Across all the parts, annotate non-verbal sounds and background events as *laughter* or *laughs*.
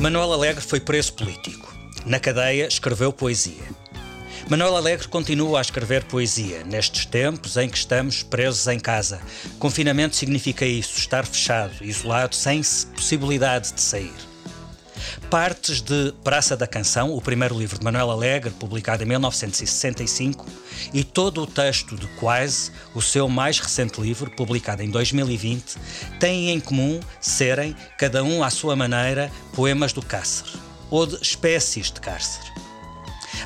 Manuel Alegre foi preso político. Na cadeia, escreveu poesia. Manuel Alegre continua a escrever poesia nestes tempos em que estamos presos em casa. Confinamento significa isso, estar fechado, isolado, sem possibilidade de sair. Partes de Praça da Canção, o primeiro livro de Manuel Alegre, publicado em 1965, e todo o texto de Quase, o seu mais recente livro, publicado em 2020, têm em comum serem, cada um à sua maneira, poemas do cárcere, ou de espécies de cárcere.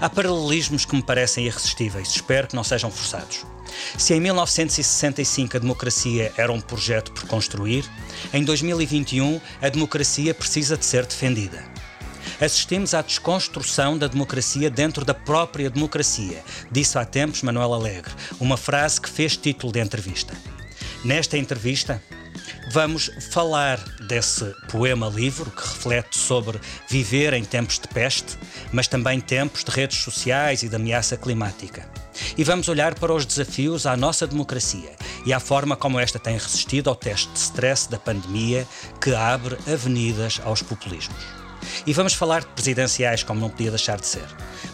Há paralelismos que me parecem irresistíveis, espero que não sejam forçados. Se em 1965 a democracia era um projeto por construir, em 2021 a democracia precisa de ser defendida. Assistimos à desconstrução da democracia dentro da própria democracia, disse há tempos Manuel Alegre, uma frase que fez título de entrevista. Nesta entrevista, vamos falar desse poema-livro que reflete sobre viver em tempos de peste, mas também tempos de redes sociais e de ameaça climática. E vamos olhar para os desafios à nossa democracia e à forma como esta tem resistido ao teste de stress da pandemia que abre avenidas aos populismos. E vamos falar de presidenciais, como não podia deixar de ser.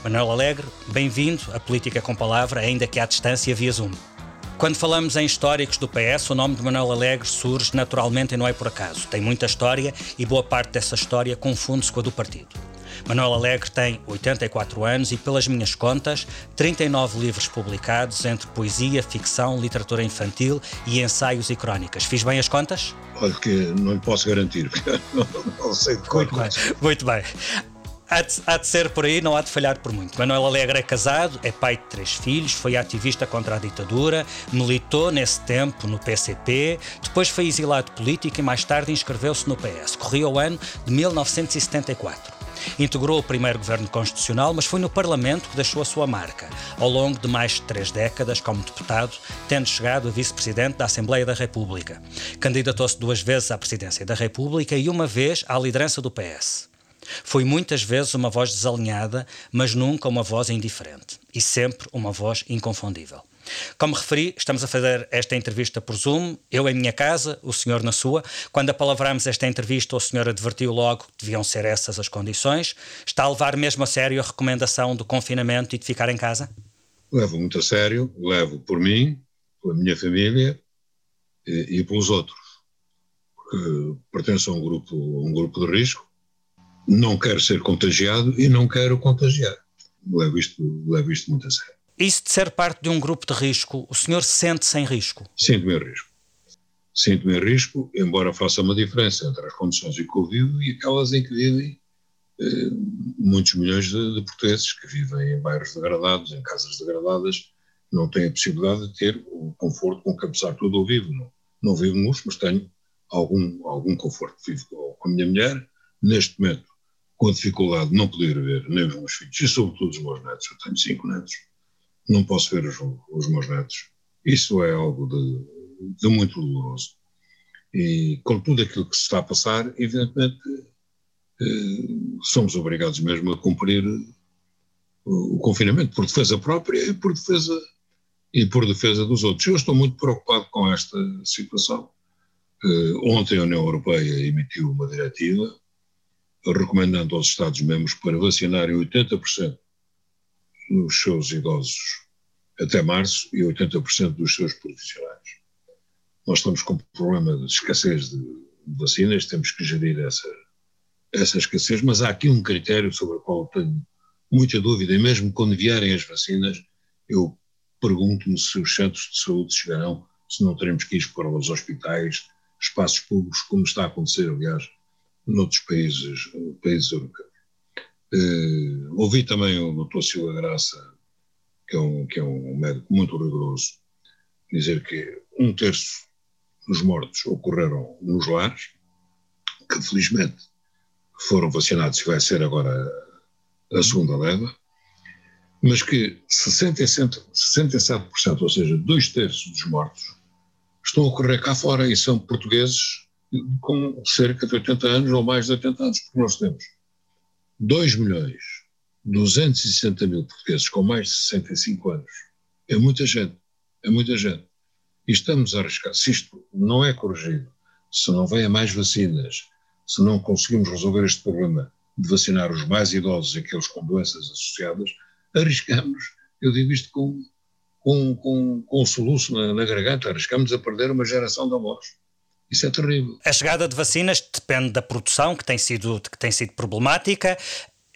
Manuel Alegre, bem-vindo à Política com Palavra, ainda que à distância via Zoom. Quando falamos em históricos do PS, o nome de Manuel Alegre surge naturalmente e não é por acaso. Tem muita história e boa parte dessa história confunde-se com a do partido. Manuel Alegre tem 84 anos e, pelas minhas contas, 39 livros publicados entre poesia, ficção, literatura infantil e ensaios e crónicas. Fiz bem as contas? Olha que não lhe posso garantir, porque não, *laughs* não sei de Muito bem. Muito bem. Há de, há de, ser por aí, não há de falhar por muito. Manuel Alegre é casado, é pai de três filhos, foi ativista contra a ditadura, militou nesse tempo no PCP, depois foi exilado político e mais tarde inscreveu-se no PS. Corria o ano de 1974. Integrou o primeiro governo constitucional, mas foi no Parlamento que deixou a sua marca, ao longo de mais de três décadas como deputado, tendo chegado a vice-presidente da Assembleia da República. Candidatou-se duas vezes à presidência da República e uma vez à liderança do PS. Foi muitas vezes uma voz desalinhada, mas nunca uma voz indiferente. E sempre uma voz inconfundível. Como referi, estamos a fazer esta entrevista por Zoom, eu em minha casa, o senhor na sua. Quando apalavrámos esta entrevista, o senhor advertiu logo que deviam ser essas as condições. Está a levar mesmo a sério a recomendação do confinamento e de ficar em casa? Levo muito a sério, levo por mim, pela minha família e, e pelos outros. Porque pertenço a um grupo, um grupo de risco, não quero ser contagiado e não quero contagiar. Levo isto, levo isto muito a sério. Isso de ser parte de um grupo de risco, o senhor sente-se em risco? Sinto-me em risco. Sinto-me em risco, embora faça uma diferença entre as condições em que eu vivo e aquelas em que vivem eh, muitos milhões de, de, portugueses que vivem em bairros degradados, em casas degradadas, não têm a possibilidade de ter o conforto com que, apesar de tudo, eu vivo. Não, não vivo luxo, mas tenho algum, algum conforto. Vivo com a minha mulher, neste momento, com a dificuldade de não poder ver nem os meus filhos, e sobretudo os meus netos. Eu tenho cinco netos não posso ver os, os meus netos. Isso é algo de, de, muito doloroso. E com tudo aquilo que se está a passar, evidentemente, eh, somos obrigados mesmo a cumprir o, o, confinamento por defesa própria e por defesa, e por defesa dos outros. Eu estou muito preocupado com esta situação. Eh, ontem a União Europeia emitiu uma diretiva recomendando aos Estados-membros para vacinarem 80% nos seus idosos até março e 80% dos seus profissionais. Nós estamos com um problema de escassez de vacinas, temos que gerir essa, essa escassez, mas há aqui um critério sobre o qual tenho muita dúvida, e mesmo quando vierem as vacinas, eu pergunto-me se os centros de saúde chegarão, se não teremos que ir para os hospitais, espaços públicos, como está a acontecer, aliás, noutros países, países europeus. Uh, ouvi também o Dr. Silva Graça, que é, um, que é um médico muito rigoroso, dizer que um terço dos mortos ocorreram nos lares, que felizmente foram vacinados e vai ser agora a segunda leva, mas que 67%, 67% ou seja, dois terços dos mortos, estão a ocorrer cá fora e são portugueses com cerca de 80 anos ou mais de 80 anos, porque nós temos 2 milhões 260 mil portugueses com mais de 65 anos. É muita gente, é muita gente. E estamos a arriscar, se isto não é corrigido, se não venha mais vacinas, se não conseguimos resolver este problema de vacinar os mais idosos e aqueles com doenças associadas, arriscamos, eu digo isto com, com, com, com um soluço na, na garganta, arriscamos a perder uma geração de avós. Isso é terrível. A chegada de vacinas depende da produção, que tem sido, que tem sido problemática.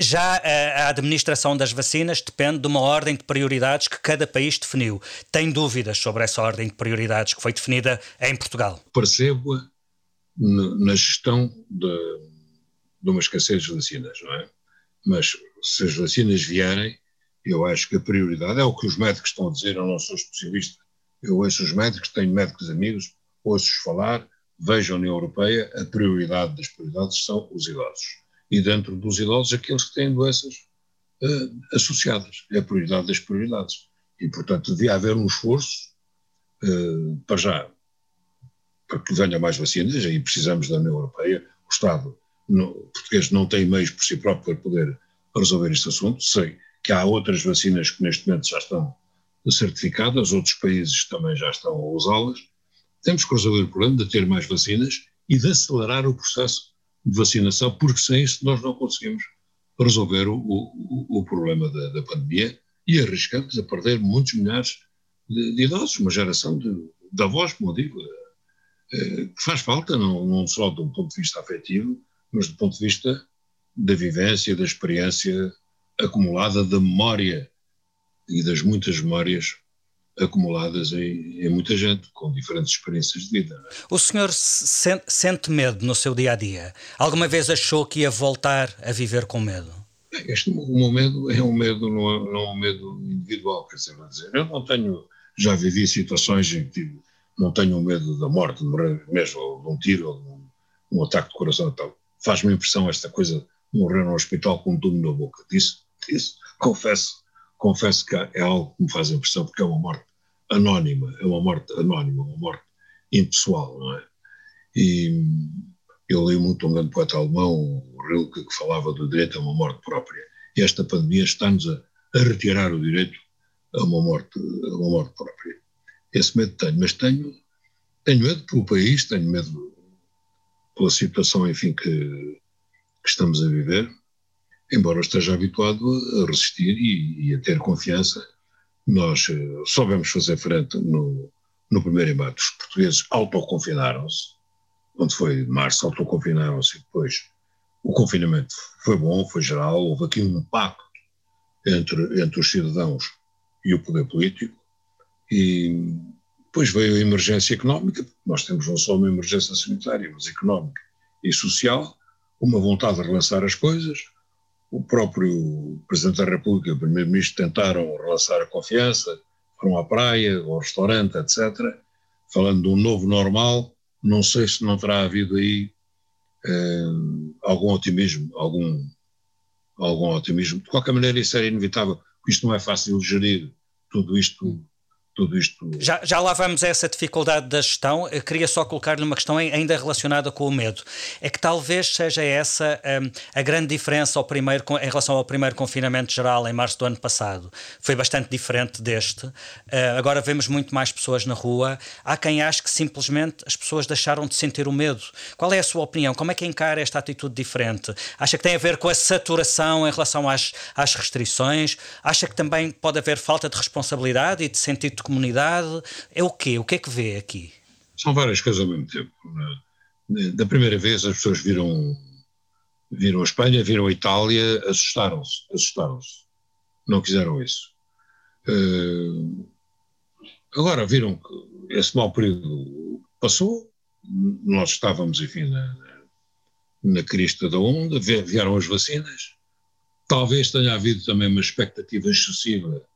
Já a, administração das vacinas depende de uma ordem de prioridades que cada país definiu. Tem dúvidas sobre essa ordem de prioridades que foi definida em Portugal? Percebo-a na gestão de, de uma escassez de vacinas, não é? Mas se as vacinas vierem, eu acho que a prioridade é o que os médicos estão a dizer, eu não sou especialista, eu ouço os médicos, tenho médicos amigos, ouço-os falar, vejo a União Europeia, a prioridade das prioridades são os idosos. E dentro dos idosos, aqueles que têm doenças uh, associadas. É a prioridade das prioridades. E, portanto, devia haver um esforço uh, para já, para que venham mais vacinas, aí precisamos da União Europeia. O Estado português não tem meios por si próprio para poder resolver este assunto. Sei que há outras vacinas que neste momento já estão certificadas, outros países também já estão a usá-las temos que resolver o problema de ter mais vacinas e de acelerar o processo de vacinação, porque sem isso nós não conseguimos resolver o, o, o problema da, da, pandemia e arriscamos a perder muitos milhares de, de idosos, uma geração de, de avós, como digo, eh, que faz falta, não, não só do ponto de vista afetivo, mas do ponto de vista da vivência, da experiência acumulada, da memória e das muitas memórias acumuladas em, em, muita gente, com diferentes experiências de vida. É? O senhor sente, sente, medo no seu dia a dia? Alguma vez achou que ia voltar a viver com medo? Este, o meu medo é um medo, não é, não é um medo individual, quer dizer, dizer, eu não tenho, já vivi situações em que tive, não tenho medo da morte, de morrer mesmo, ou de um tiro, ou de um, um ataque de coração e tal. Faz-me impressão esta coisa de morrer no hospital com um tubo na boca. Disso, disso, confesso, confesso que é algo que me faz impressão, porque é uma morte anónima, é uma morte anónima, uma morte impessoal, não é? E eu li muito um grande poeta alemão, Rilke, que falava do direito a uma morte própria. E esta pandemia está-nos a, a, retirar o direito a uma morte, a uma morte própria. Esse medo tenho, mas tenho, tenho medo pelo país, tenho medo pela situação, enfim, que, que estamos a viver embora esteja habituado a resistir e, e a ter confiança, nós uh, soubemos fazer frente no, no primeiro embate. Os portugueses autoconfinaram-se, quando foi março, autoconfinaram-se e depois o confinamento foi bom, foi geral, houve aqui um pacto entre, entre os cidadãos e o poder político. E depois veio a emergência económica, nós temos não só uma emergência sanitária, mas económica e social, uma vontade de relançar as coisas, o próprio Presidente da República e o Primeiro-Ministro tentaram relançar a confiança, foram à praia, ao restaurante, etc., falando de um novo normal. Não sei se não terá havido aí eh, algum otimismo, algum, algum otimismo. De qualquer maneira, isso era inevitável, porque isto não é fácil de gerir, tudo isto tudo isto. Já, já lá vamos a essa dificuldade da gestão. Eu queria só colocar-lhe uma questão ainda relacionada com o medo. É que talvez seja essa um, a grande diferença ao primeiro, em relação ao primeiro confinamento geral em março do ano passado. Foi bastante diferente deste. Uh, agora vemos muito mais pessoas na rua. Há quem ache que simplesmente as pessoas deixaram de sentir o medo. Qual é a sua opinião? Como é que encara esta atitude diferente? Acha que tem a ver com a saturação em relação às, às restrições? Acha que também pode haver falta de responsabilidade e de sentido comunidade? É o quê? O que é que vê aqui? São várias coisas ao mesmo tempo. É? Da primeira vez as pessoas viram, viram a Espanha, viram a Itália, assustaram-se, assustaram-se. Não quiseram isso. Uh, agora viram que esse mau período passou, nós estávamos, enfim, na, na crista da onda, vieram as vacinas, talvez tenha havido também uma expectativa excessiva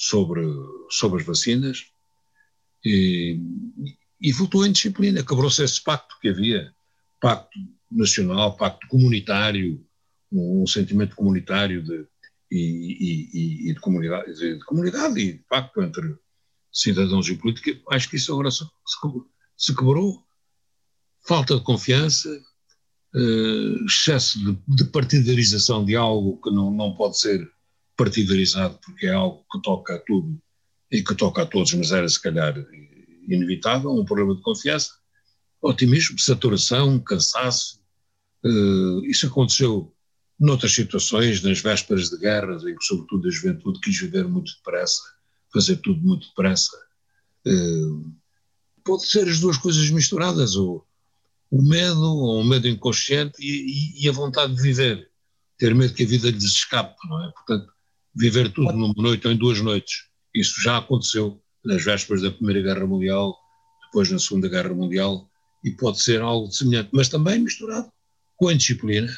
sobre, sobre as vacinas e, e voltou em disciplina. Quebrou-se esse pacto que havia, pacto nacional, pacto comunitário, um, um sentimento comunitário de, e, e, e, de, comunidade, de, de, comunidade e de pacto entre cidadãos e política. Acho que isso agora se, se quebrou. Falta de confiança, uh, excesso de, de, partidarização de algo que não, não pode ser partidarizado, porque é algo que toca a tudo e que toca a todos, mas era se calhar inevitável, um problema de confiança, otimismo, saturação, cansaço, Uh, isso aconteceu noutras situações, nas vésperas de guerras, em que, sobretudo, a juventude quis viver muito depressa, fazer tudo muito depressa. Uh, pode ser as duas coisas misturadas, o, o medo, ou o medo inconsciente e, e, e, a vontade de viver. Ter medo que a vida lhes escape, não é? Portanto, viver tudo numa noite ou em duas noites. Isso já aconteceu nas vésperas da Primeira Guerra Mundial, depois na Segunda Guerra Mundial, e pode ser algo semelhante, mas também misturado com a indisciplina,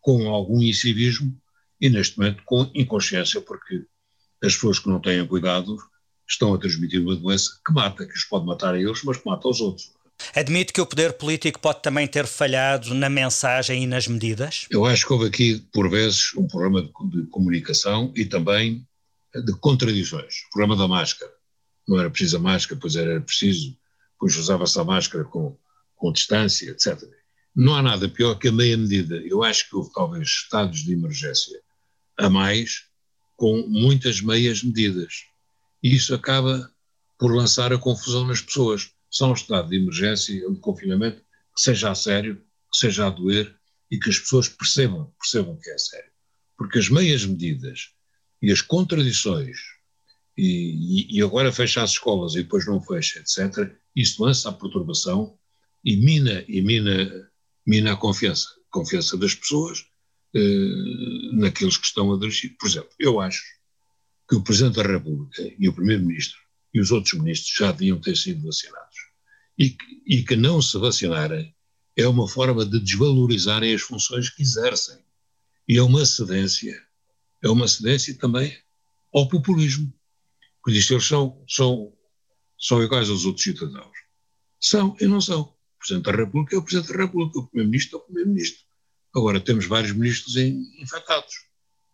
com algum incivismo e, neste momento, com inconsciência, porque as pessoas que não têm cuidado estão a transmitir uma doença que mata, que os pode matar a eles, mas que mata aos outros. Admite que o poder político pode também ter falhado na mensagem e nas medidas? Eu acho que houve aqui, por vezes, um problema de, comunicação e também de contradições. O problema da máscara. Não era preciso a máscara, pois era preciso, pois usava-se a máscara com, com distância, etc não há nada pior que a meia medida. Eu acho que houve talvez estados de emergência a mais com muitas meias medidas. E isso acaba por lançar a confusão nas pessoas. Só um estado de emergência, um confinamento que seja a sério, que seja a doer e que as pessoas percebam, percebam que é sério. Porque as meias medidas e as contradições e, e, agora fecha as escolas e depois não fecha, etc., isso lança a perturbação e mina, e mina mina a confiança, confiança das pessoas eh, naqueles que estão a dirigir. Por exemplo, eu acho que o Presidente da República e o Primeiro-Ministro e os outros ministros já deviam ter sido vacinados. E que, e que não se vacinarem é uma forma de desvalorizarem as funções que exercem. E é uma cedência, é uma cedência também ao populismo. Porque diz que eles são, são, são iguais aos outros cidadãos. São e não são. Presidente da República é o Presidente da República, o Primeiro-Ministro é o Primeiro-Ministro. Agora, temos vários ministros infectados.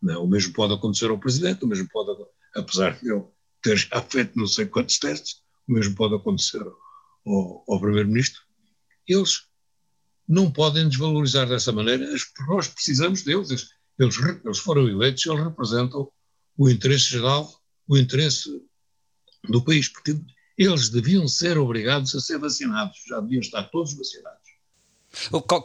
Não, o mesmo pode acontecer ao Presidente, o mesmo pode, apesar de eu ter já feito não sei quantos testes, o mesmo pode acontecer ao, ao Primeiro-Ministro. Eles não podem desvalorizar dessa maneira, nós precisamos deles. Eles, eles foram eleitos, eles representam o interesse geral, o interesse do país, porque eles deviam ser obrigados a ser vacinados, já deviam estar todos vacinados.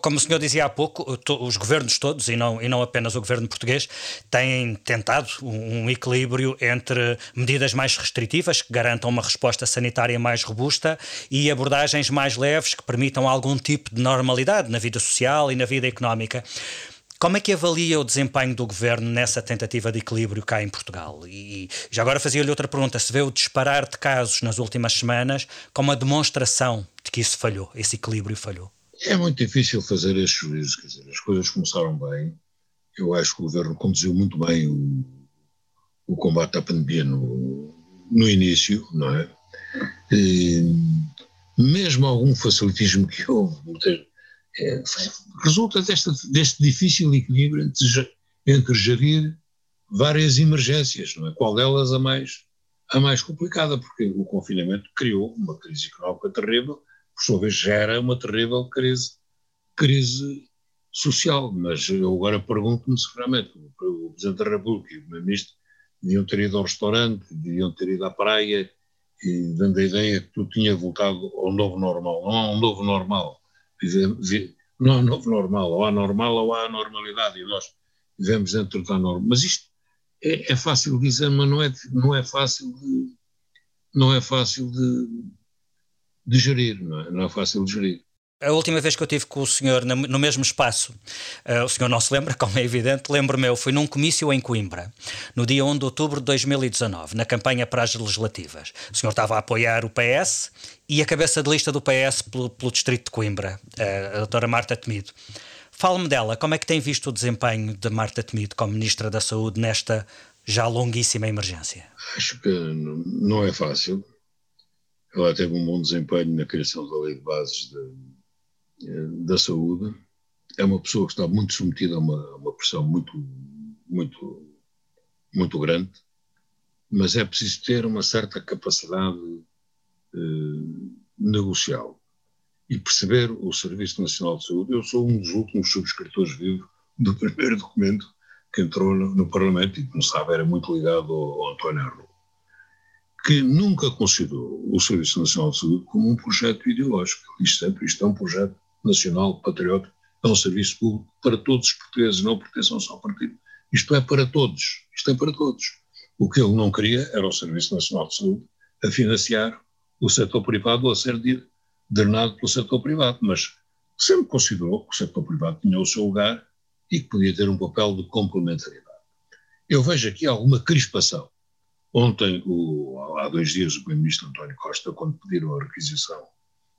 Como o senhor dizia há pouco, os governos todos, e não, e não apenas o governo português, têm tentado um equilíbrio entre medidas mais restritivas, que garantam uma resposta sanitária mais robusta, e abordagens mais leves, que permitam algum tipo de normalidade na vida social e na vida económica. Como é que avalia o desempenho do governo nessa tentativa de equilíbrio cá em Portugal? E já agora fazia-lhe outra pergunta: se vê o disparar de casos nas últimas semanas como uma demonstração de que isso falhou, esse equilíbrio falhou? É muito difícil fazer esses juízos, quer dizer, as coisas começaram bem. Eu acho que o governo conduziu muito bem o, o combate à pandemia no, no início, não é? E, mesmo algum facilitismo que houve, é, resulta desta, deste difícil equilíbrio entre, entre gerir várias emergências, não é? Qual delas a mais, a mais complicada, porque o confinamento criou uma crise económica terrível, por sua vez gera uma terrível crise, crise social, mas eu agora pergunto-me se realmente o, Presidente da República e o Primeiro-Ministro deviam ter ido ao restaurante, deviam ter ido à praia, e dando a ideia que tudo tinha voltado ao novo normal. Não há um novo normal não há novo normal, ou há normal ou há normalidade, e nós vivemos dentro da norma. Mas isto é, é, fácil dizer, mas não é, não é fácil de, não é fácil de, de gerir, não é? não é fácil de gerir. A última vez que eu tive com o senhor no mesmo espaço, uh, o senhor não se lembra, *laughs* como é evidente, lembro-me eu, foi num comício em Coimbra, no dia 1 de outubro de 2019, na campanha para as legislativas. O senhor estava a apoiar o PS e a cabeça de lista do PS pelo, pelo distrito de Coimbra, uh, a doutora Marta Temido. Fale-me dela, como é que tem visto o desempenho de Marta Temido como Ministra da Saúde nesta já longuíssima emergência? Acho que não é fácil. Ela teve um bom desempenho na criação da lei de bases de eh, da saúde é uma pessoa que está muito submetida a uma, uma pressão muito, muito, muito grande, mas é preciso ter uma certa capacidade eh, negocial e perceber o Serviço Nacional de Saúde. Eu sou um dos últimos subscritores vivos do *laughs* primeiro documento que entrou no, no Parlamento e, como sabe, era muito ligado ao, ao António Arroio, que nunca considerou o Serviço Nacional de Saúde como um projeto ideológico. Isto, sempre, isto é um projeto nacional, patriótico, é um serviço público para todos os portugueses, não pertencem só ao partido. Isto é para todos, isto é para todos. O que ele não queria era o Serviço Nacional de Saúde a financiar o setor privado ou a ser drenado pelo setor privado, mas sempre considerou que o setor privado tinha o seu lugar e que podia ter um papel de complementaridade. Eu vejo aqui alguma crispação. Ontem, o, há dois dias, o Primeiro-Ministro António Costa, quando pediram a requisição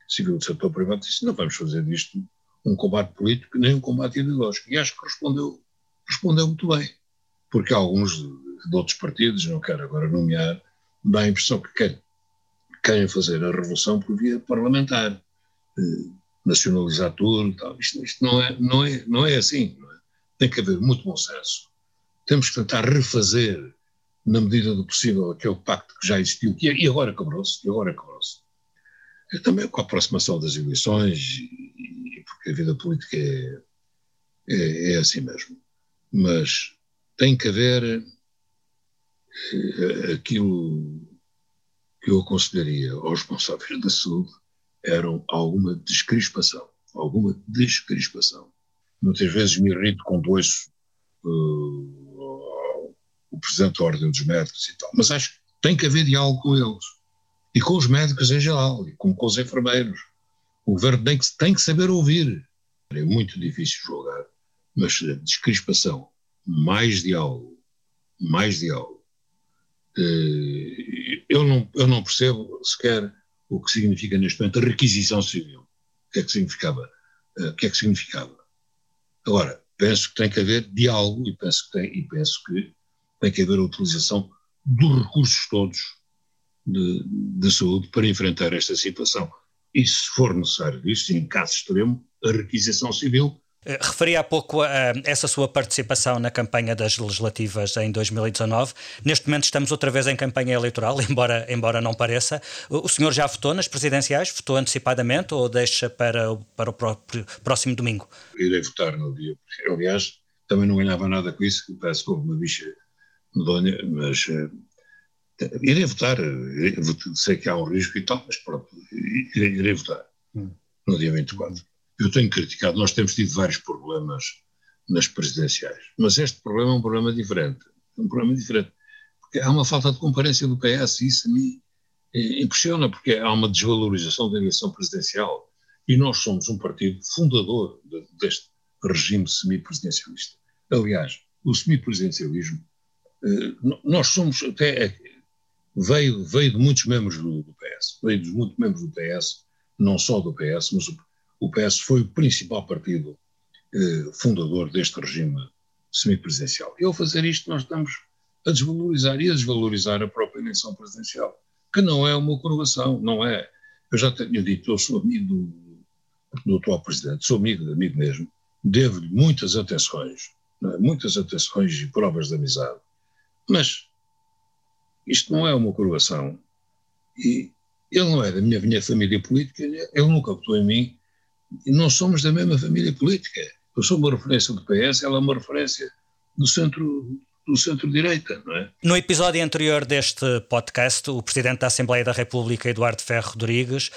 civil do setor privado, disse: não vamos fazer disto um combate político nem um combate ideológico. E acho que respondeu, respondeu muito bem, porque alguns de, de outros partidos, não quero agora nomear, dá a impressão que querem, querem fazer a revolução por via parlamentar, eh, nacionalizar tudo tal. Isto, isto, não, é, não, é, não é assim. Não é? Tem que haver muito bom senso. Temos que tentar refazer, na medida do possível, aquele pacto que já existiu, que, e agora quebrou-se, e agora quebrou-se. Também com a aproximação das eleições porque a vida política é, é, é assim mesmo. Mas tem que haver eh, aquilo que eu aconselharia aos responsáveis da saúde eram alguma descrispação, alguma descrispação. Muitas vezes me irrito quando ouço uh, o Presidente da Ordem dos Médicos e tal, mas acho que tem que haver diálogo com eles e com os médicos em geral e com, com os enfermeiros o governo tem que, tem que saber ouvir. É muito difícil julgar, mas descrispação, mais diálogo, mais diálogo. Eh, eu não, eu não percebo sequer o que significa neste momento a requisição civil. O que é que significava? Eh, o que é que significava? Agora, penso que tem que haver diálogo e penso que tem, e penso que tem que haver a utilização dos recursos todos de, de saúde para enfrentar esta situação e, se for necessário isto, em caso extremo, a requisição civil. Eh, referi há pouco a, essa sua participação na campanha das legislativas em 2019. Neste momento estamos outra vez em campanha eleitoral, *laughs* embora, embora não pareça. O senhor já votou nas presidenciais? Votou antecipadamente ou deixa para, para o próximo domingo? Irei votar no dia. Aliás, também não ganhava nada com isso, parece que houve uma bicha medonha, mas eh, Irei votar, irei, sei que há um risco e tal, mas pronto, irei, irei votar hum. no dia 24. Eu tenho criticado, nós temos tido vários problemas nas presidenciais, mas este problema é um problema diferente. É um problema diferente. Porque há uma falta de comparência do PS e isso a mim eh, impressiona, porque há uma desvalorização da eleição presidencial e nós somos um partido fundador de, deste regime semipresidencialista. Aliás, o semipresidencialismo, nós somos até veio, veio de muitos membros do, do, PS, veio de muitos membros do PS, não só do PS, mas o, o PS foi o principal partido eh, fundador deste regime semipresidencial. E ao fazer isto, nós estamos a desvalorizar e a desvalorizar a própria eleição presidencial, que não é uma coroação, não é. Eu já tenho dito, eu sou amigo do, do atual presidente, sou amigo, amigo mesmo, devo-lhe muitas atenções, é? muitas atenções e provas de amizade, mas isto não é uma coroação. E ele não é da minha, minha família política, ele nunca votou em mim, e não somos da mesma família política. Eu sou uma referência do PS, ela é uma referência do centro do centro-direita, não é? No episódio anterior deste podcast, o Presidente da Assembleia da República, Eduardo Ferro Rodrigues,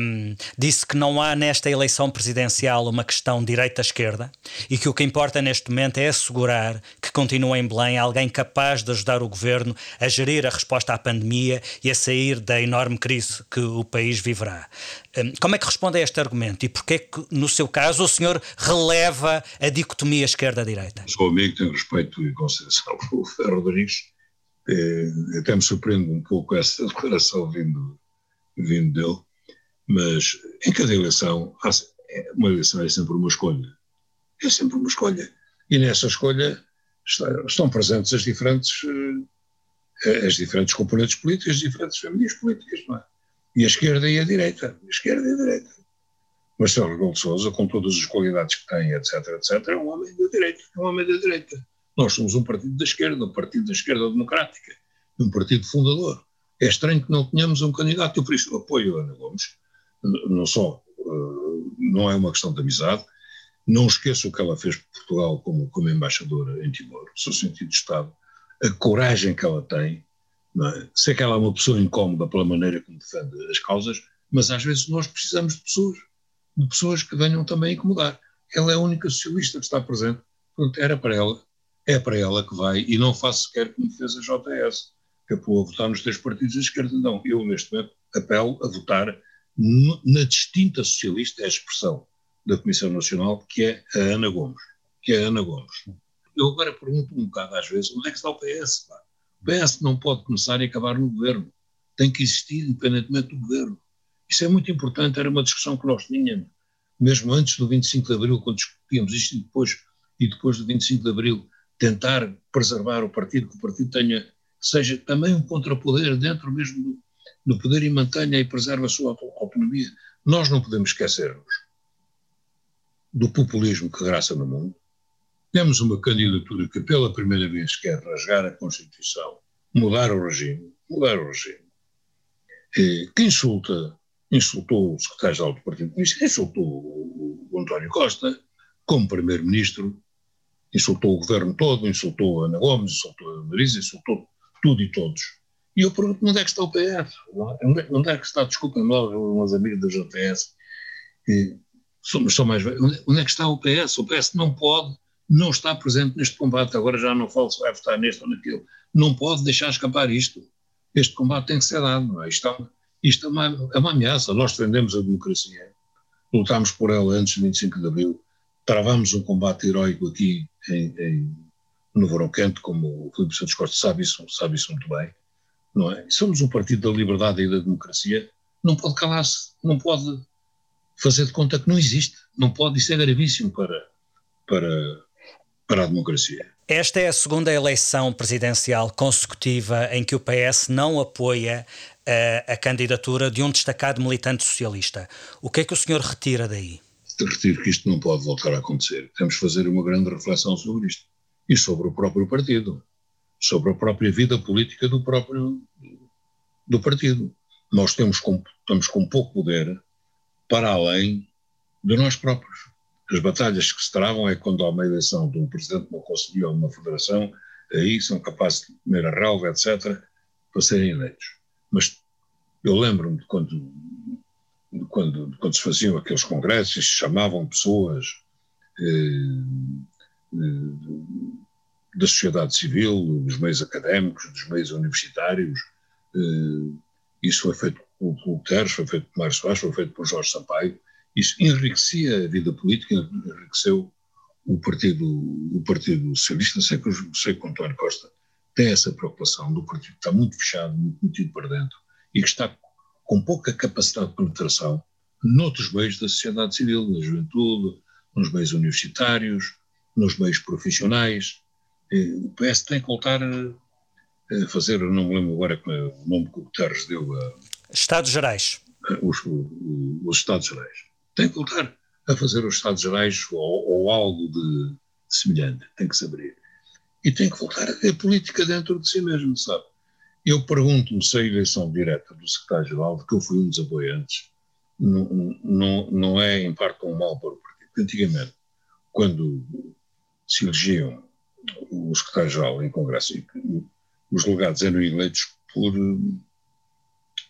um, disse que não há nesta eleição presidencial uma questão direita-esquerda e que o que importa neste momento é assegurar que continua em Belém alguém capaz de ajudar o governo a gerir a resposta à pandemia e a sair da enorme crise que o país viverá. Um, como é que responde a este argumento e porquê que, no seu caso, o senhor releva a dicotomia esquerda-direita? Sou amigo, tenho respeito e consideração *laughs* o Ferro Rodrigues, eh, até me surpreende um pouco essa declaração vindo, vindo dele, mas em cada eleição, uma eleição é sempre uma escolha. É sempre uma escolha. E nessa escolha estão presentes as diferentes, eh, as diferentes componentes políticas, as diferentes famílias políticas, não é? E a esquerda e a direita. A esquerda e a direita. Marcelo Rebelo de Sousa, com todas as qualidades que tem, etc., etc., é um homem da direita. É um homem da direita. Nós somos um partido da esquerda, um partido da esquerda democrática, um partido fundador. É estranho que não tenhamos um candidato, eu por isso apoio Ana Gomes, não só, uh, não é uma questão de amizade, não esqueço o que ela fez por Portugal como, como embaixadora em Timor, o seu sentido de Estado, a coragem que ela tem, é? sei que ela é uma pessoa incómoda pela maneira como defende as causas, mas às vezes nós precisamos de pessoas, de pessoas que venham também incomodar. ela é a única socialista que está presente. Portanto, era para ela, é para ela que vai, e não faço sequer como fez a JS, que apelou a votar nos três partidos da esquerda. Não, eu neste momento apelo a votar na distinta socialista, é a expressão da Comissão Nacional, que é a Ana Gomes. Que é Ana Gomes. Eu agora pergunto um bocado às vezes, onde é que está o PS? Pá? O PS não pode começar e acabar no governo. Tem que existir independentemente do governo. Isso é muito importante, era uma discussão que nós tínhamos, mesmo antes do 25 de Abril, quando discutíamos isto, e depois, e depois do 25 de Abril, tentar preservar o partido, que o partido tenha, seja também um contrapoder dentro mesmo do, poder e mantenha e preserve a sua autonomia. Nós não podemos esquecer-nos do populismo que graça no mundo. Temos uma candidatura que pela primeira vez quer rasgar a Constituição, mudar o regime, mudar o regime. E, que insulta, insultou o secretário-geral do Partido Comunista, insultou o, António Costa como primeiro-ministro, insultou o governo todo, insultou a Ana Gomes, insultou a Marisa, insultou tudo e todos. E eu pergunto, onde é que está o PS? Onde é que está, desculpem lá, meus amigos da JTS, somos só mais onde é que está o PS? O PS não pode, não está presente neste combate, agora já não falo se vai votar neste ou naquilo, não pode deixar escapar isto. Este combate tem que ser dado, é? Isto, é uma, isto é, uma, é uma ameaça, nós defendemos a democracia, lutámos por ela antes de 25 de Abril, travámos um combate heróico aqui em, em, no Verão como o Filipe Santos Costa sabe isso, sabe isso muito bem, não é? Somos um partido da liberdade e da democracia, não pode calar-se, não pode fazer de conta que não existe, não pode, isso é gravíssimo para, para, para a democracia. Esta é a segunda eleição presidencial consecutiva em que o PS não apoia a, eh, a candidatura de um destacado militante socialista. O que é que o senhor retira daí? Retiro que isto não pode voltar a acontecer. Temos de fazer uma grande reflexão sobre isto e sobre o próprio partido sobre a própria vida política do próprio do partido. Nós temos com, estamos com pouco poder para além de nós próprios. As batalhas que se travam é quando há uma eleição de um presidente de uma conselho ou uma federação, aí são capazes de comer a relva, etc., para serem eleitos. Mas eu lembro-me de quando, de quando, de quando se faziam aqueles congressos e se chamavam pessoas eh, eh, da sociedade civil, dos meios académicos, dos meios universitários. Eh, isso foi feito por Guterres, foi feito por Mário Soares, foi feito por Jorge Sampaio. Isso enriquecia a vida política, enriqueceu o Partido, o partido Socialista. Sei que, sei que o António Costa tem essa preocupação do partido que está muito fechado, muito metido para dentro e que está com pouca capacidade de penetração noutros meios da sociedade civil, na juventude, nos meios universitários, nos meios profissionais o PS tem que voltar a fazer, não me lembro agora é o nome que o Guterres deu a. Estados Gerais. Os, os, Estados Gerais. Tem que voltar a fazer os Estados Gerais ou, ou algo de semelhante, tem que saber. E tem que voltar a ter política dentro de si mesmo, sabe? Eu pergunto-me se a eleição direta do secretário-geral, de que eu fui um dos apoiantes, não, não, não é em parte um mal para o partido. Antigamente, quando se elegiam o secretário-geral em Congresso e os delegados eram eleitos por,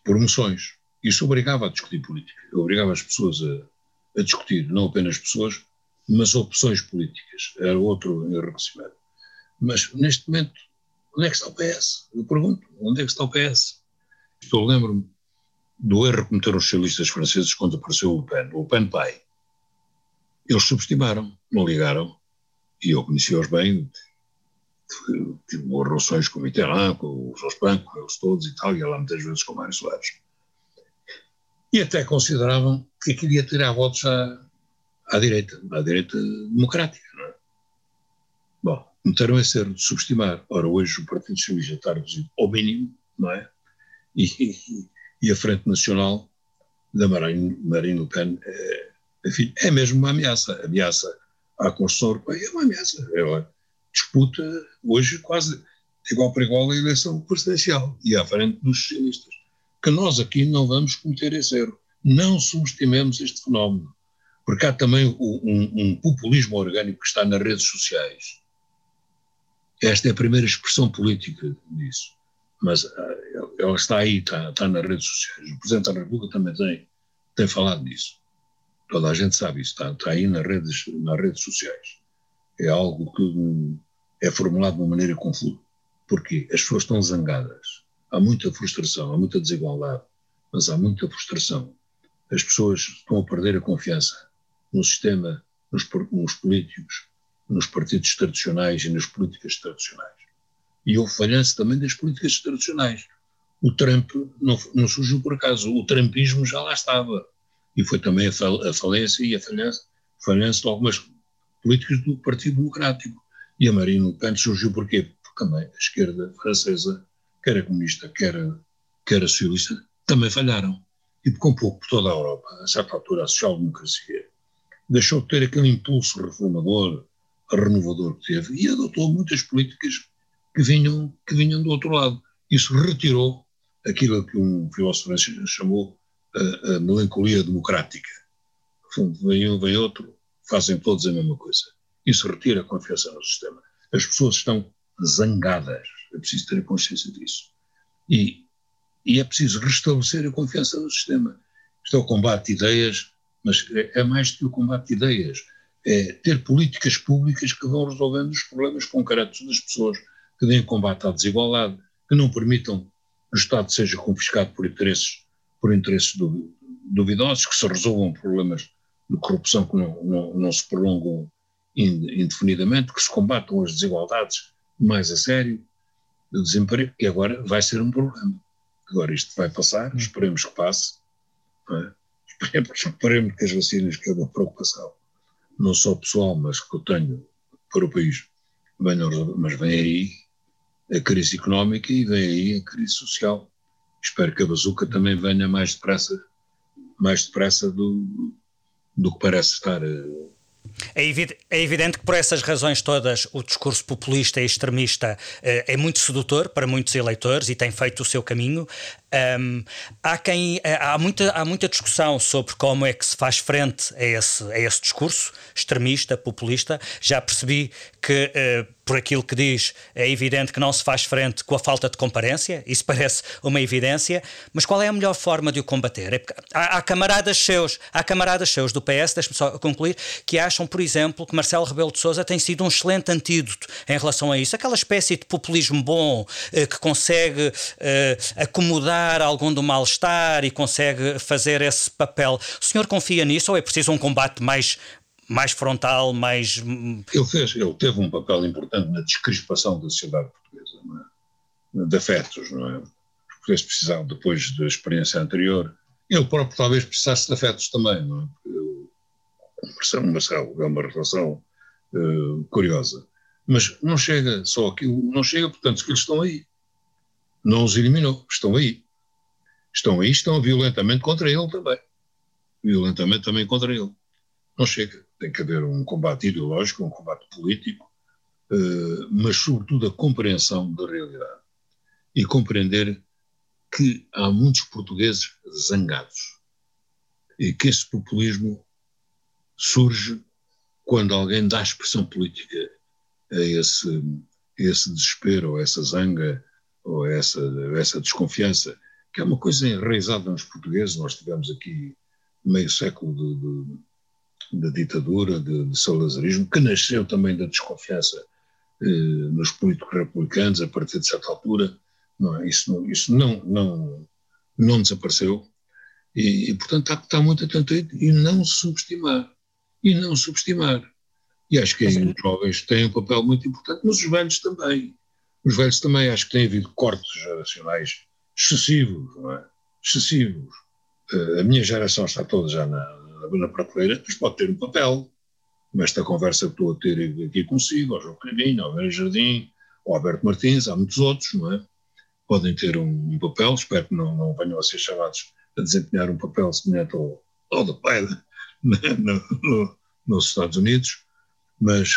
por moções. Isso obrigava a discutir política, obrigava as pessoas a, a discutir, não apenas pessoas, mas opções políticas. Era outro enriquecimento. Mas, neste momento, onde é que está o PS? Eu pergunto, onde é que está o PS? Eu lembro-me do erro que cometeram os socialistas franceses quando apareceu o Le Pen, o Pen pai. Eles subestimaram, não ligaram, e eu conhecia-os bem, tive boas relações com o Mitterrand, com o Jospin, com eles todos e tal, e lá muitas vezes com o Mário Soares. E até consideravam que aquilo ia tirar votos à, à direita, à direita democrática, é? Bom, cometeram esse erro de subestimar. Ora, hoje o Partido Socialista está reduzido ao mínimo, não é? E, e, e a Frente Nacional da Marine, Marine Le Pen, é, é mesmo uma ameaça. Ameaça à Constituição Europeia é uma ameaça. Ela disputa hoje quase igual para igual a eleição presidencial e à frente dos socialistas. Que nós aqui não vamos cometer esse erro. Não subestimemos este fenómeno. Porque há também um, um populismo orgânico que está nas redes sociais. Esta é a primeira expressão política disso. Mas ah, ela está aí, está, está nas redes sociais. O Presidente da República também tem, tem falado nisso. Toda a gente sabe isso, está, está aí nas redes, nas redes sociais. É algo que é formulado de uma maneira confusa. Porquê? As pessoas estão zangadas. Há muita frustração, há muita desigualdade, mas há muita frustração. As pessoas estão a perder a confiança no sistema, nos, nos políticos, nos partidos tradicionais e nas políticas tradicionais. E houve falhança também das políticas tradicionais. O Trump não, não surgiu por acaso, o Trumpismo já lá estava. E foi também a, fal, a falência e a falhança, falhança de algumas políticas do Partido Democrático. E a Marine Le Pen surgiu porquê? Porque também a esquerda francesa, quer a comunista, quer a, quer socialista, também falharam. E um pouco por toda a Europa, a certa altura, a social-democracia deixou de ter aquele impulso reformador, renovador que teve e adotou muitas políticas que vinham, que vinham do outro lado. Isso retirou aquilo que um filósofo francês chamou a, a melancolia democrática. Fundo, vem um, vem outro, fazem todos a mesma coisa. Isso retira a confiança no sistema. As pessoas estão zangadas. É preciso ter consciência disso. E, e é preciso restabelecer a confiança no sistema. Isto é o combate de ideias, mas é, é mais do que o combate de ideias. É ter políticas públicas que vão resolvendo os problemas concretos das pessoas, que deem combate à desigualdade, que não permitam que o Estado seja confiscado por interesses, por interesses duvidosos, que se resolvam problemas de corrupção que não, não, não se prolongam indefinidamente, que se combatam as desigualdades mais a sério, o desemprego, que agora vai ser um problema. Agora isto vai passar, esperemos que passe, é? *laughs* esperemos, esperemos que as vacinas, que é uma preocupação, não só pessoal, mas que eu tenho para o país, venham, mas vem aí a crise económica e vem aí a crise social. Espero que a bazuca também venha mais depressa, mais depressa do, do que parece estar é, é evidente que por essas razões todas o discurso populista e extremista uh, é muito sedutor para muitos eleitores e tem feito o seu caminho. Um, há, quem, eh, há, muita, há muita discussão sobre como é que se faz frente a esse, a esse discurso extremista, populista. Já percebi que, uh, por aquilo que diz, é evidente que não se faz frente com a falta de comparência, isso *laughs* parece uma evidência, mas qual é a melhor forma de o combater? É há, há, camaradas seus, há camaradas seus do PS, deixe-me só concluir, que acham, por exemplo, que Marcelo Rebelo de Sousa tem sido um excelente antídoto em relação a isso, aquela espécie de populismo bom uh, que consegue uh, acomodar algum do mal-estar e consegue fazer esse papel. O senhor confia nisso ou é preciso um combate mais, mais frontal, mais. Ele fez, ele teve um papel importante na descrispação da sociedade portuguesa, é? de afetos, não é? Os portugueses precisavam, depois da experiência anterior, ele próprio talvez precisasse de afetos também, não é? Porque o Marcelo é uma relação uh, curiosa. Mas não chega só aquilo, não chega, portanto, que eles estão aí. Não os eliminou, estão aí estão aí, estão violentamente contra ele também. Violentamente também contra ele. Não chega. Tem que haver um combate ideológico, um combate político, uh, mas sobretudo a compreensão da realidade. E compreender que há muitos portugueses zangados. E que esse populismo surge quando alguém dá expressão política a esse, a esse desespero, ou essa zanga, ou essa, essa desconfiança que é uma coisa enraizada nos portugueses. Nós tivemos aqui meio século de, de, de ditadura, de, de, salazarismo, que nasceu também da desconfiança eh, nos políticos republicanos a partir de certa altura. Não é? Isso, não, isso não, não, não desapareceu. E, e portanto, há que estar muito atento e não subestimar. E não subestimar. E acho que aí os jovens têm um papel muito importante, mas os velhos também. Os velhos também, acho que tem havido cortes geracionais excessivos, não é? Excessivos. Uh, a minha geração está toda já na, na, prateleira, mas pode ter um papel. Nesta conversa que estou a ter aqui consigo, ao João Cravinho, ao Vera Jardim, ao Alberto Martins, há muitos outros, não é? Podem ter um, um papel, espero que não, não venham a ser chamados a desempenhar um papel semelhante ao, ao do pai *laughs* no, no, nos Estados Unidos, mas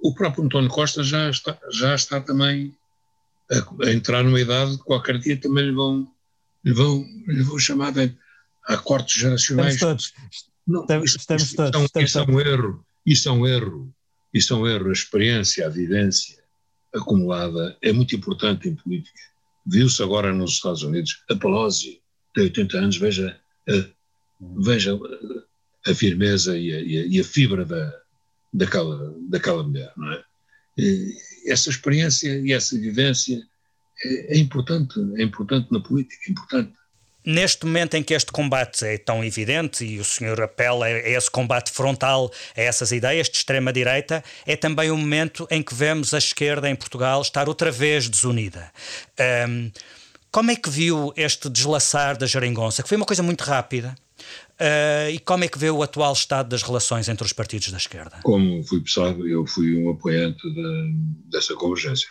o próprio António Costa já está, já está também a, a, entrar numa idade que qualquer dia também lhe vão, lhe vão, lhe vão chamar de, a cortes geracionais. Estamos todos. Não, estamos, isso, estamos isso, todos. Isso, estamos isso é um erro. Isso é um erro. Isso é um erro. A experiência, a vivência acumulada é muito importante em política. Viu-se agora nos Estados Unidos. A Pelosi tem 80 anos, veja, veja a firmeza e a, e a, e a fibra da, daquela, daquela mulher, não é? E essa experiência e essa vivência é, é importante, é importante na política, é importante. Neste momento em que este combate é tão evidente e o senhor apela a esse combate frontal a essas ideias de extrema-direita, é também o momento em que vemos a esquerda em Portugal estar outra vez desunida. Um, como é que viu este deslaçar da geringonça, que foi uma coisa muito rápida, uh, e como é que vê o atual estado das relações entre os partidos da esquerda? Como fui sabe, eu fui um apoiante de, dessa convergência.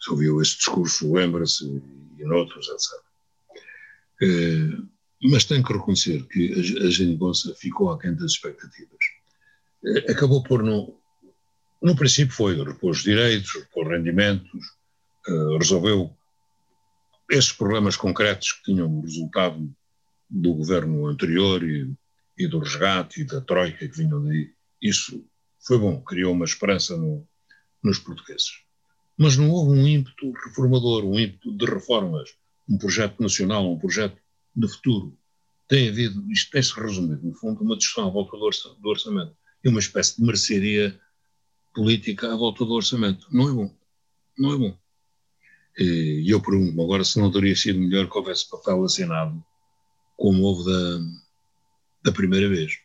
Se ouviu esse discurso, lembra-se, e noutros, etc. Uh, mas tenho que reconhecer que a, a geringonça ficou aquém das expectativas. Uh, acabou por, no, no princípio, foi repor os direitos, repor rendimentos, resolveu esses problemas concretos que tinham resultado do governo anterior e, e, do resgate e da troika que vinham daí, isso foi bom, criou uma esperança no, nos portugueses. Mas não houve um ímpeto reformador, um ímpeto de reformas, um projeto nacional, um projeto de futuro. Tem havido, isto tem-se resumido, no fundo, uma discussão à volta do orçamento e uma espécie de mercearia política à volta do orçamento. Não é bom. Não é bom. E eu pergunto-me agora se não teria sido melhor que houvesse papel assinado como houve da, da primeira vez.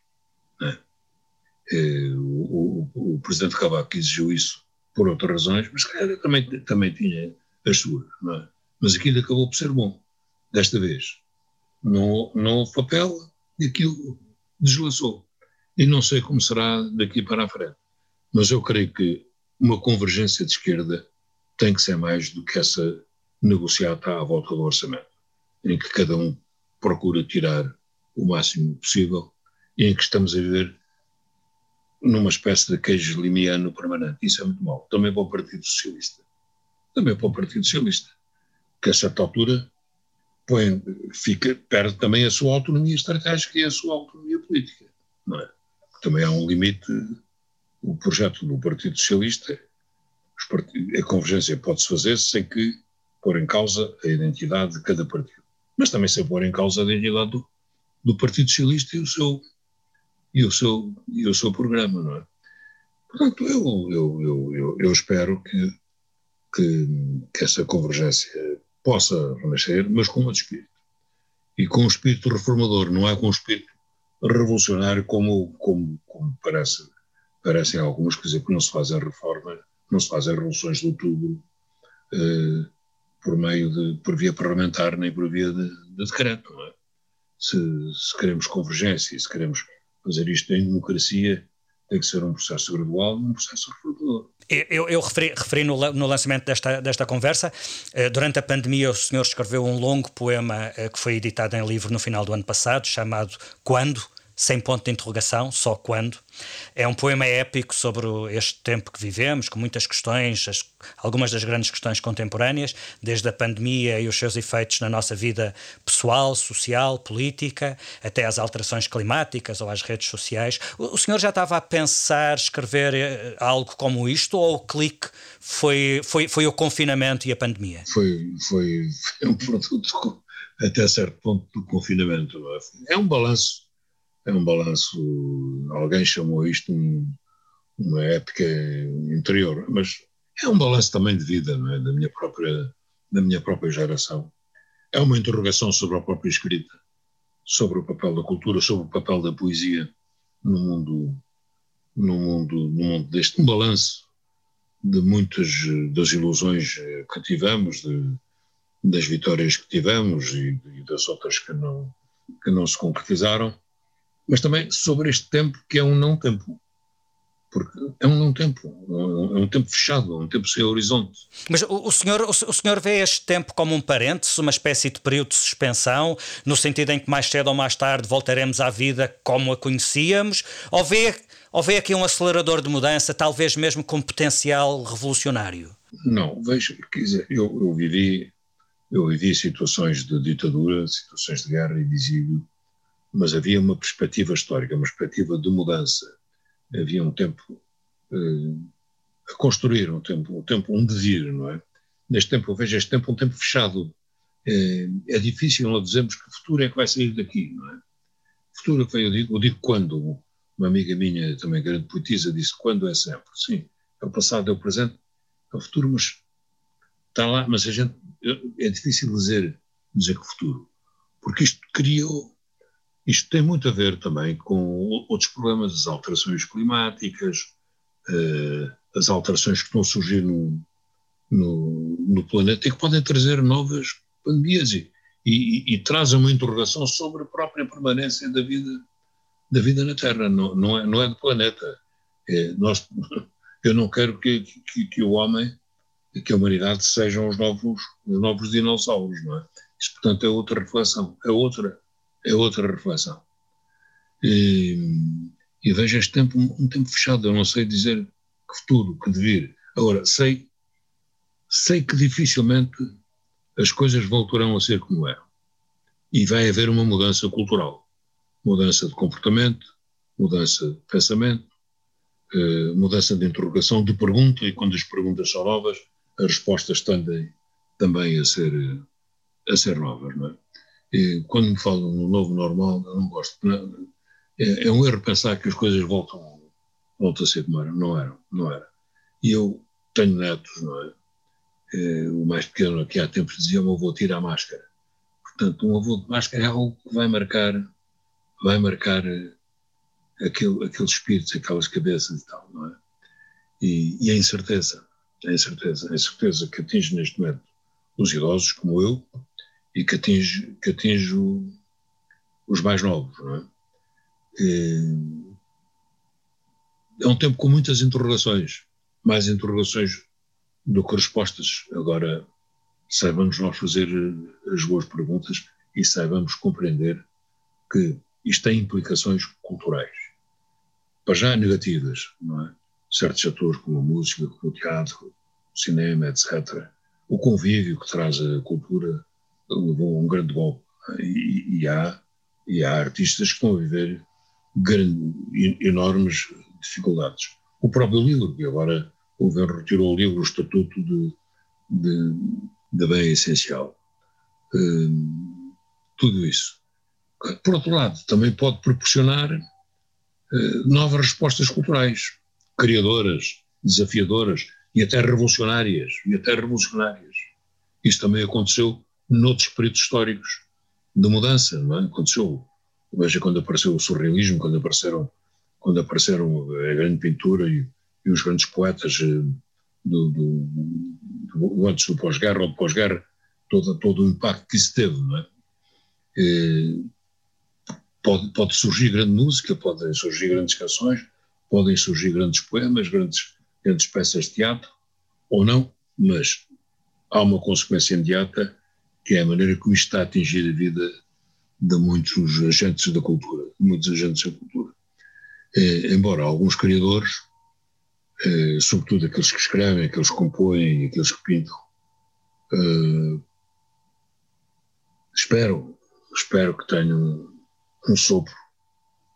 Né? O, o, o, presidente Cavaco exigiu isso por outras razões, mas também, também tinha as suas. É? Mas aquilo acabou por ser bom, desta vez. Não, não houve papel e aquilo deslaçou. E não sei como será daqui para a frente. Mas eu creio que uma convergência de esquerda tem que ser mais do que essa negociata à volta do orçamento, em que cada um procura tirar o máximo possível e em que estamos a viver numa espécie de queijo limiano permanente. Isso é muito mau. Também para o Partido Socialista. Também para o Partido Socialista. Que a certa altura põe, fica, perde também a sua autonomia estratégica e a sua autonomia política. Não é? Também há um limite. O projeto do Partido Socialista, a convergência pode-se fazer sem que pôr em causa a identidade de cada partido mas também sem pôr em causa a identidade do, do Partido Socialista e o seu, e o seu, e o seu programa, não é? Portanto, eu, eu, eu, eu, espero que, que, que, essa convergência possa renascer, mas com outro espírito. E com um espírito reformador, não é com um espírito revolucionário como, como, como parece, parecem alguns, quer dizer, que não se fazem reformas, não se fazem revoluções de outubro, eh, por meio de, por via parlamentar nem por via de, de decreto. É? Se, se, queremos convergência, se queremos fazer isto em democracia, tem que ser um processo gradual, um processo reformador. Eu, eu referi, referi no, no, lançamento desta, desta conversa, eh, durante a pandemia o senhor escreveu um longo poema eh, que foi editado em livro no final do ano passado, chamado Quando? Sem ponto de interrogação, só quando. É um poema épico sobre este tempo que vivemos, com muitas questões, as, algumas das grandes questões contemporâneas, desde a pandemia e os seus efeitos na nossa vida pessoal, social, política, até às alterações climáticas ou às redes sociais. O, o senhor já estava a pensar escrever eh, algo como isto ou o clique foi, foi, foi o confinamento e a pandemia? Foi, foi, *laughs* foi um produto até certo ponto do confinamento. É? é um balanço é um balanço, alguém chamou isto um, uma época interior, mas é um balanço também de vida, não é? da, minha própria, da minha própria geração. É uma interrogação sobre a própria escrita, sobre o papel da cultura, sobre o papel da poesia no mundo, no mundo, no mundo deste, um balanço de muitas das ilusões que tivemos, de, das vitórias que tivemos e, e das outras que não, que não se concretizaram mas também sobre este tempo que é um não tempo. Porque é um não tempo, é um tempo fechado, um tempo sem horizonte. Mas o, o, senhor, o, o senhor vê este tempo como um parênteses, uma espécie de período de suspensão, no sentido em que mais cedo ou mais tarde voltaremos à vida como a conhecíamos, ou vê, ou vê aqui um acelerador de mudança, talvez mesmo com potencial revolucionário? Não, vejo, quer dizer, eu, eu vivi eu vivi situações de ditadura, situações de guerra e de exílio, mas havia uma perspectiva histórica, uma perspectiva de mudança. Havia um tempo uh, a construir, um tempo, um tempo, um devir, não é? Neste tempo, eu vejo este tempo um tempo fechado. É, é difícil nós dizermos que futuro é que vai sair daqui, não é? futuro eu digo, eu digo quando. Uma amiga minha, também grande poetisa, disse quando é sempre. Sim, é o passado, é o presente, é o futuro, mas está lá, mas a gente, é difícil dizer, dizer que futuro, porque isto criou, isto tem muito a ver também com outros problemas, as alterações climáticas, uh, as alterações que estão a surgir no, no, no, planeta e que podem trazer novas pandemias e, e, e, trazem uma interrogação sobre a própria permanência da vida, da vida na Terra, não, não, é, não é do planeta. É, nós, *laughs* eu não quero que, que, que, o homem, que a humanidade sejam os novos, os novos dinossauros, não é? Isso, portanto, é outra reflexão, é outra, é outra reflexão. E, e vejo este tempo um, tempo fechado, eu não sei dizer que futuro, que devir. Agora, sei, sei que dificilmente as coisas voltarão a ser como eram. E vai haver uma mudança cultural, mudança de comportamento, mudança de pensamento, eh, mudança de interrogação, de pergunta, e quando as perguntas são novas, as respostas tendem também a ser, a ser novas. Não é? E quando me falam no novo normal, eu não gosto. É, é um erro pensar que as coisas voltam volta a ser como eram. Não eram, não era. E eu tenho netos, não é? é o mais pequeno aqui há tempos dizia meu avô tira a máscara. Portanto, um avô de máscara é algo que vai marcar, vai marcar eh, aquele, aqueles espíritos, aquelas cabeças e tal, não é? E, e a incerteza, a incerteza, a incerteza que atinge neste momento os idosos, como eu, e que atinge, que atinge os mais novos, não é? É um tempo com muitas interrogações, mais interrogações do que respostas. Agora, saibamos nós fazer eh, as boas perguntas e saibamos compreender que isto tem implicações culturais. Para já negativas, não é? Certos atores como a música, como o teatro, o cinema, etc. O convívio que traz a cultura levou a um grande golpe. E, e, há, e há artistas que estão a viver grande, enormes dificuldades. O próprio livro, que agora o governo retirou o livro, o Estatuto de, de, de Bem Essencial. Uh, tudo isso. Por outro lado, também pode proporcionar uh, novas respostas culturais, criadoras, desafiadoras e até revolucionárias. E até revolucionárias. Isso também aconteceu noutros períodos históricos de mudança, não é? Aconteceu, veja quando apareceu o surrealismo, quando apareceram quando apareceram a grande pintura e, e os grandes poetas eh, do, do, do, antes do pós-guerra ou do pós-guerra, todo, todo o impacto que isso teve, não é? E, eh, pode, pode surgir grande música, podem surgir grandes canções, podem surgir grandes poemas, grandes, grandes peças de teatro, ou não, mas há uma consequência imediata, que é a maneira como isto está a atingir a vida de muitos agentes da cultura, muitos agentes da cultura eh, embora alguns criadores, eh, sobretudo aqueles que escrevem, aqueles que compõem, aqueles que pintam, eh, espero, espero que tenham um sopro,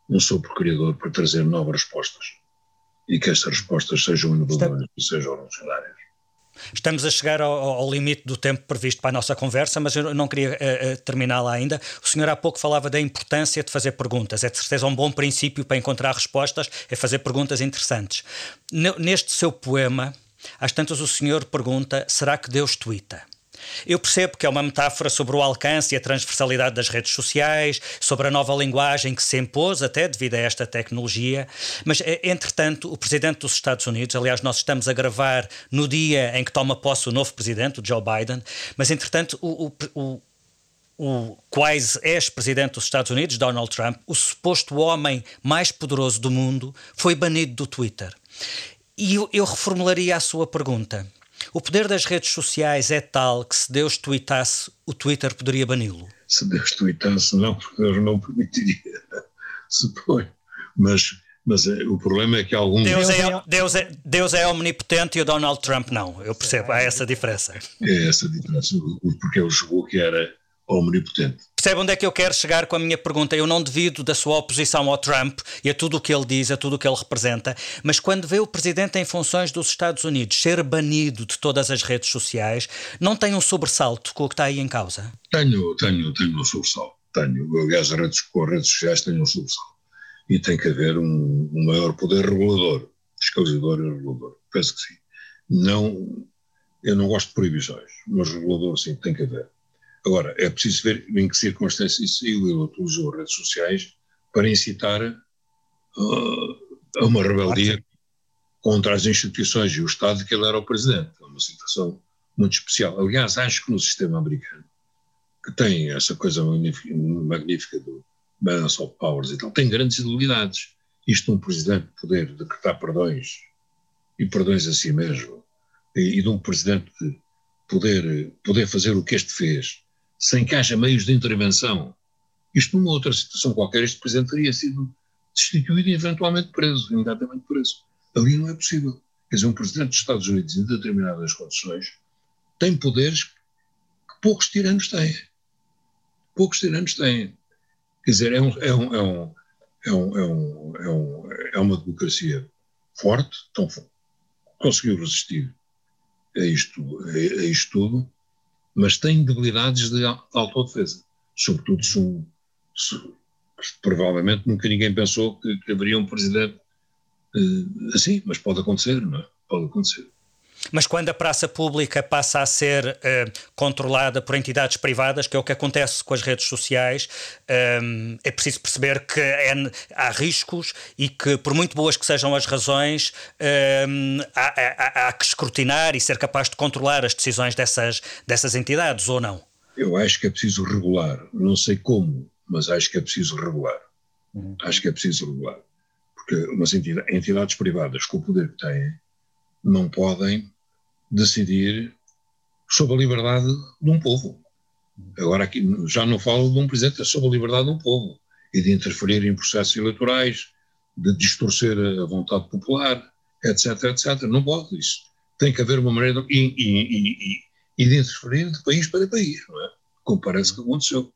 um sopro criador para trazer novas respostas e que estas respostas sejam inovadoras e sejam revolucionárias. Estamos a chegar ao, ao, limite do tempo previsto para a nossa conversa, mas eu não queria uh, terminá-la ainda. O senhor há pouco falava da importância de fazer perguntas. É de certeza um bom princípio para encontrar respostas, é fazer perguntas interessantes. Neste seu poema, às tantas o senhor pergunta: será que Deus tuita? Eu percebo que é uma metáfora sobre o alcance e a transversalidade das redes sociais, sobre a nova linguagem que se impôs até devido a esta tecnologia, mas eh, entretanto o presidente dos Estados Unidos, aliás nós estamos a gravar no dia em que toma posse o novo presidente, o Joe Biden, mas entretanto o, o, o quase ex-presidente dos Estados Unidos, Donald Trump, o suposto homem mais poderoso do mundo, foi banido do Twitter. E eu, eu reformularia a sua pergunta. O poder das redes sociais é tal que se Deus tweetasse, o Twitter poderia bani-lo? Se Deus tweetasse, não, porque Deus não permitiria, *laughs* supõe. Mas, mas é, o problema é que alguns. Deus é, Deus, é, Deus é omnipotente e o Donald Trump não. Eu percebo, há essa diferença. É essa diferença, porque ele jogou que era omnipotente. Percebe onde é que eu quero chegar com a minha pergunta? Eu não devido da sua oposição ao Trump e a tudo o que ele diz, a tudo o que ele representa, mas quando vê o presidente em funções dos Estados Unidos ser banido de todas as redes sociais, não tem um sobressalto com o que está aí em causa? Tenho, tenho, tenho um sobressalto. tenho. Aliás, as redes, as redes sociais têm um subsolo. E tem que haver um, um maior poder regulador, fiscalizador e regulador. Penso que sim. Não, eu não gosto de proibições, mas regulador sim, tem que haver. Agora, é preciso ver em que circunstâncias isso. Ele utilizou redes sociais para incitar uh, a uma rebeldia contra as instituições e o Estado de que ele era o presidente. É uma situação muito especial. Aliás, acho que no sistema americano, que tem essa coisa magnífica do balance of powers e tal, tem grandes debilidades. Isto um presidente poder decretar perdões e perdões a si mesmo, e, e de um presidente poder, poder fazer o que este fez, sem que haja meios de intervenção. Isto numa outra situação qualquer, este presidente teria sido destituído e eventualmente preso, imediatamente preso. Ali não é possível. Quer dizer, um presidente dos Estados Unidos, em determinadas condições, tem poderes que poucos tiranos têm. Poucos tiranos têm. Quer dizer, é, um, é, um, é, um, é, um, é, um, é, é uma democracia forte, tão, conseguiu resistir a isto, a isto tudo, mas tem debilidades de autodefesa. Sobretudo se, um, se, provavelmente nunca ninguém pensou que, que haveria um presidente uh, assim, mas pode acontecer, não é? Pode acontecer. Mas quando a praça pública passa a ser uh, controlada por entidades privadas, que é o que acontece com as redes sociais, um, eh, é preciso perceber que é, há riscos e que, por muito boas que sejam as razões, um, há, há, há, que escrutinar e ser capaz de controlar as decisões dessas, dessas entidades, ou não? Eu acho que é preciso regular. Não sei como, mas acho que é preciso regular. Uhum. Acho que é preciso regular. Porque umas entidades, entidades privadas, com o poder que têm, não podem decidir sobre a liberdade de um povo. Agora aqui já não falo de um presidente, é sobre a liberdade de um povo e de interferir em processos eleitorais, de distorcer a vontade popular, etc, etc. Não pode isso. Tem que haver uma maneira de, e, e, e, de interferir de país para país, não é? Como parece que aconteceu.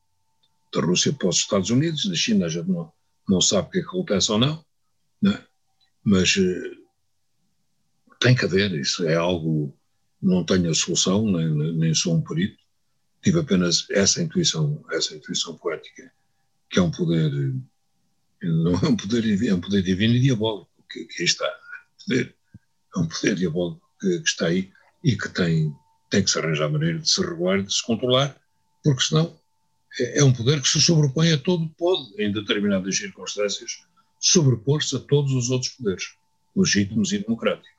Da Rússia para os Estados Unidos, da China gente não, não sabe o que, é que acontece ou não, não é? mas uh, tem que haver, isso é algo não tenho a solução, nem, nem sou um perito, tive apenas essa intuição, essa intuição poética, que é um poder, não é um poder, é um poder divino e diabólico, que, que está, poder, é um poder diabólico que, que, está aí e que tem, tem que se arranjar maneira de se regular, de se controlar, porque senão é, é um poder que se sobrepõe a todo, pode, em determinadas circunstâncias, sobrepor-se a todos os outros poderes, legítimos e democráticos.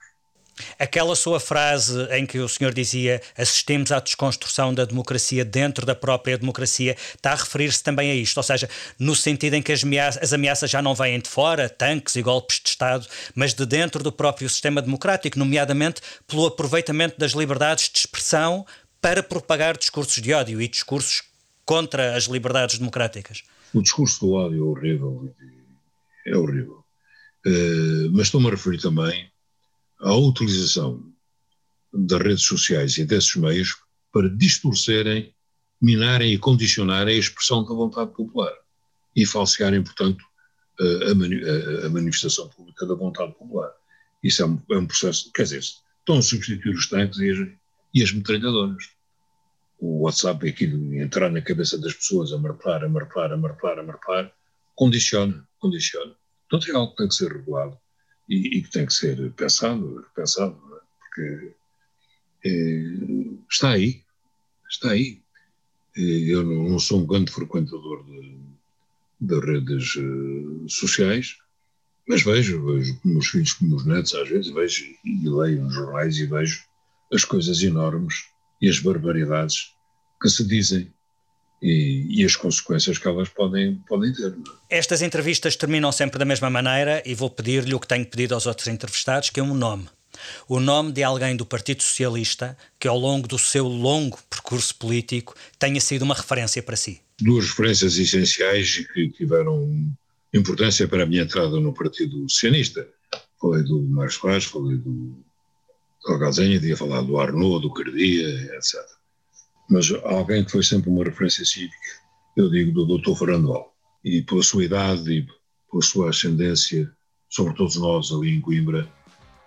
Aquela sua frase em que o senhor dizia assistimos à desconstrução da democracia dentro da própria democracia, está a referir-se também a isto, ou seja, no sentido em que as ameaças, as ameaças já não vêm de fora, tanques e golpes de Estado, mas de dentro do próprio sistema democrático, nomeadamente pelo aproveitamento das liberdades de expressão para propagar discursos de ódio e discursos contra as liberdades democráticas. O discurso do ódio é horrível, é horrível. Uh, mas estou-me a referir também a utilização das redes sociais e desses meios para distorcerem, minarem e condicionarem a expressão da vontade popular e falsearem, portanto, a, a, a manifestação pública da vontade popular. Isso é um, é um, processo, quer dizer, estão a substituir os tanques e as, e as metralhadoras. O WhatsApp é aquilo entrar na cabeça das pessoas a martelar, a martelar, a martelar, a martelar, condiciona, condiciona. Portanto, é algo que tem que ser regulado e, e que tem que ser pensado, repensado, é? porque é, está aí, está aí. Eu não, sou um grande frequentador de, de redes uh, sociais, mas vejo, vejo como os filhos, como os netos, às vezes vejo e leio nos jornais e vejo as coisas enormes e as barbaridades que se dizem e, e, as consequências que elas podem, podem ter. É? Estas entrevistas terminam sempre da mesma maneira e vou pedir-lhe o que tenho pedido aos outros entrevistados, que é um nome. O nome de alguém do Partido Socialista que, ao longo do seu longo percurso político, tenha sido uma referência para si. Duas referências essenciais que tiveram importância para a minha entrada no Partido Socialista. Falei do Mário Soares, falei do Algazenha, tinha falado do Arnaud, do Cardia, etc mas alguém que foi sempre uma referência cívica, eu digo do Dr. Fernando E pela sua idade e pela sua ascendência sobre todos nós ali em Coimbra,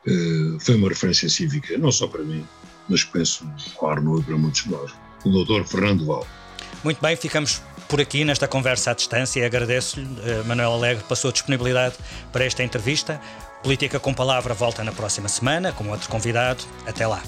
eh, foi uma referência cívica, não só para mim, mas penso, claro, para muitos de nós. O Dr. Fernando Val. Muito bem, ficamos por aqui nesta conversa à distância e agradeço-lhe, uh, Manuel Alegre, pela sua disponibilidade para esta entrevista. Política com Palavra volta na próxima semana com outro convidado. Até lá.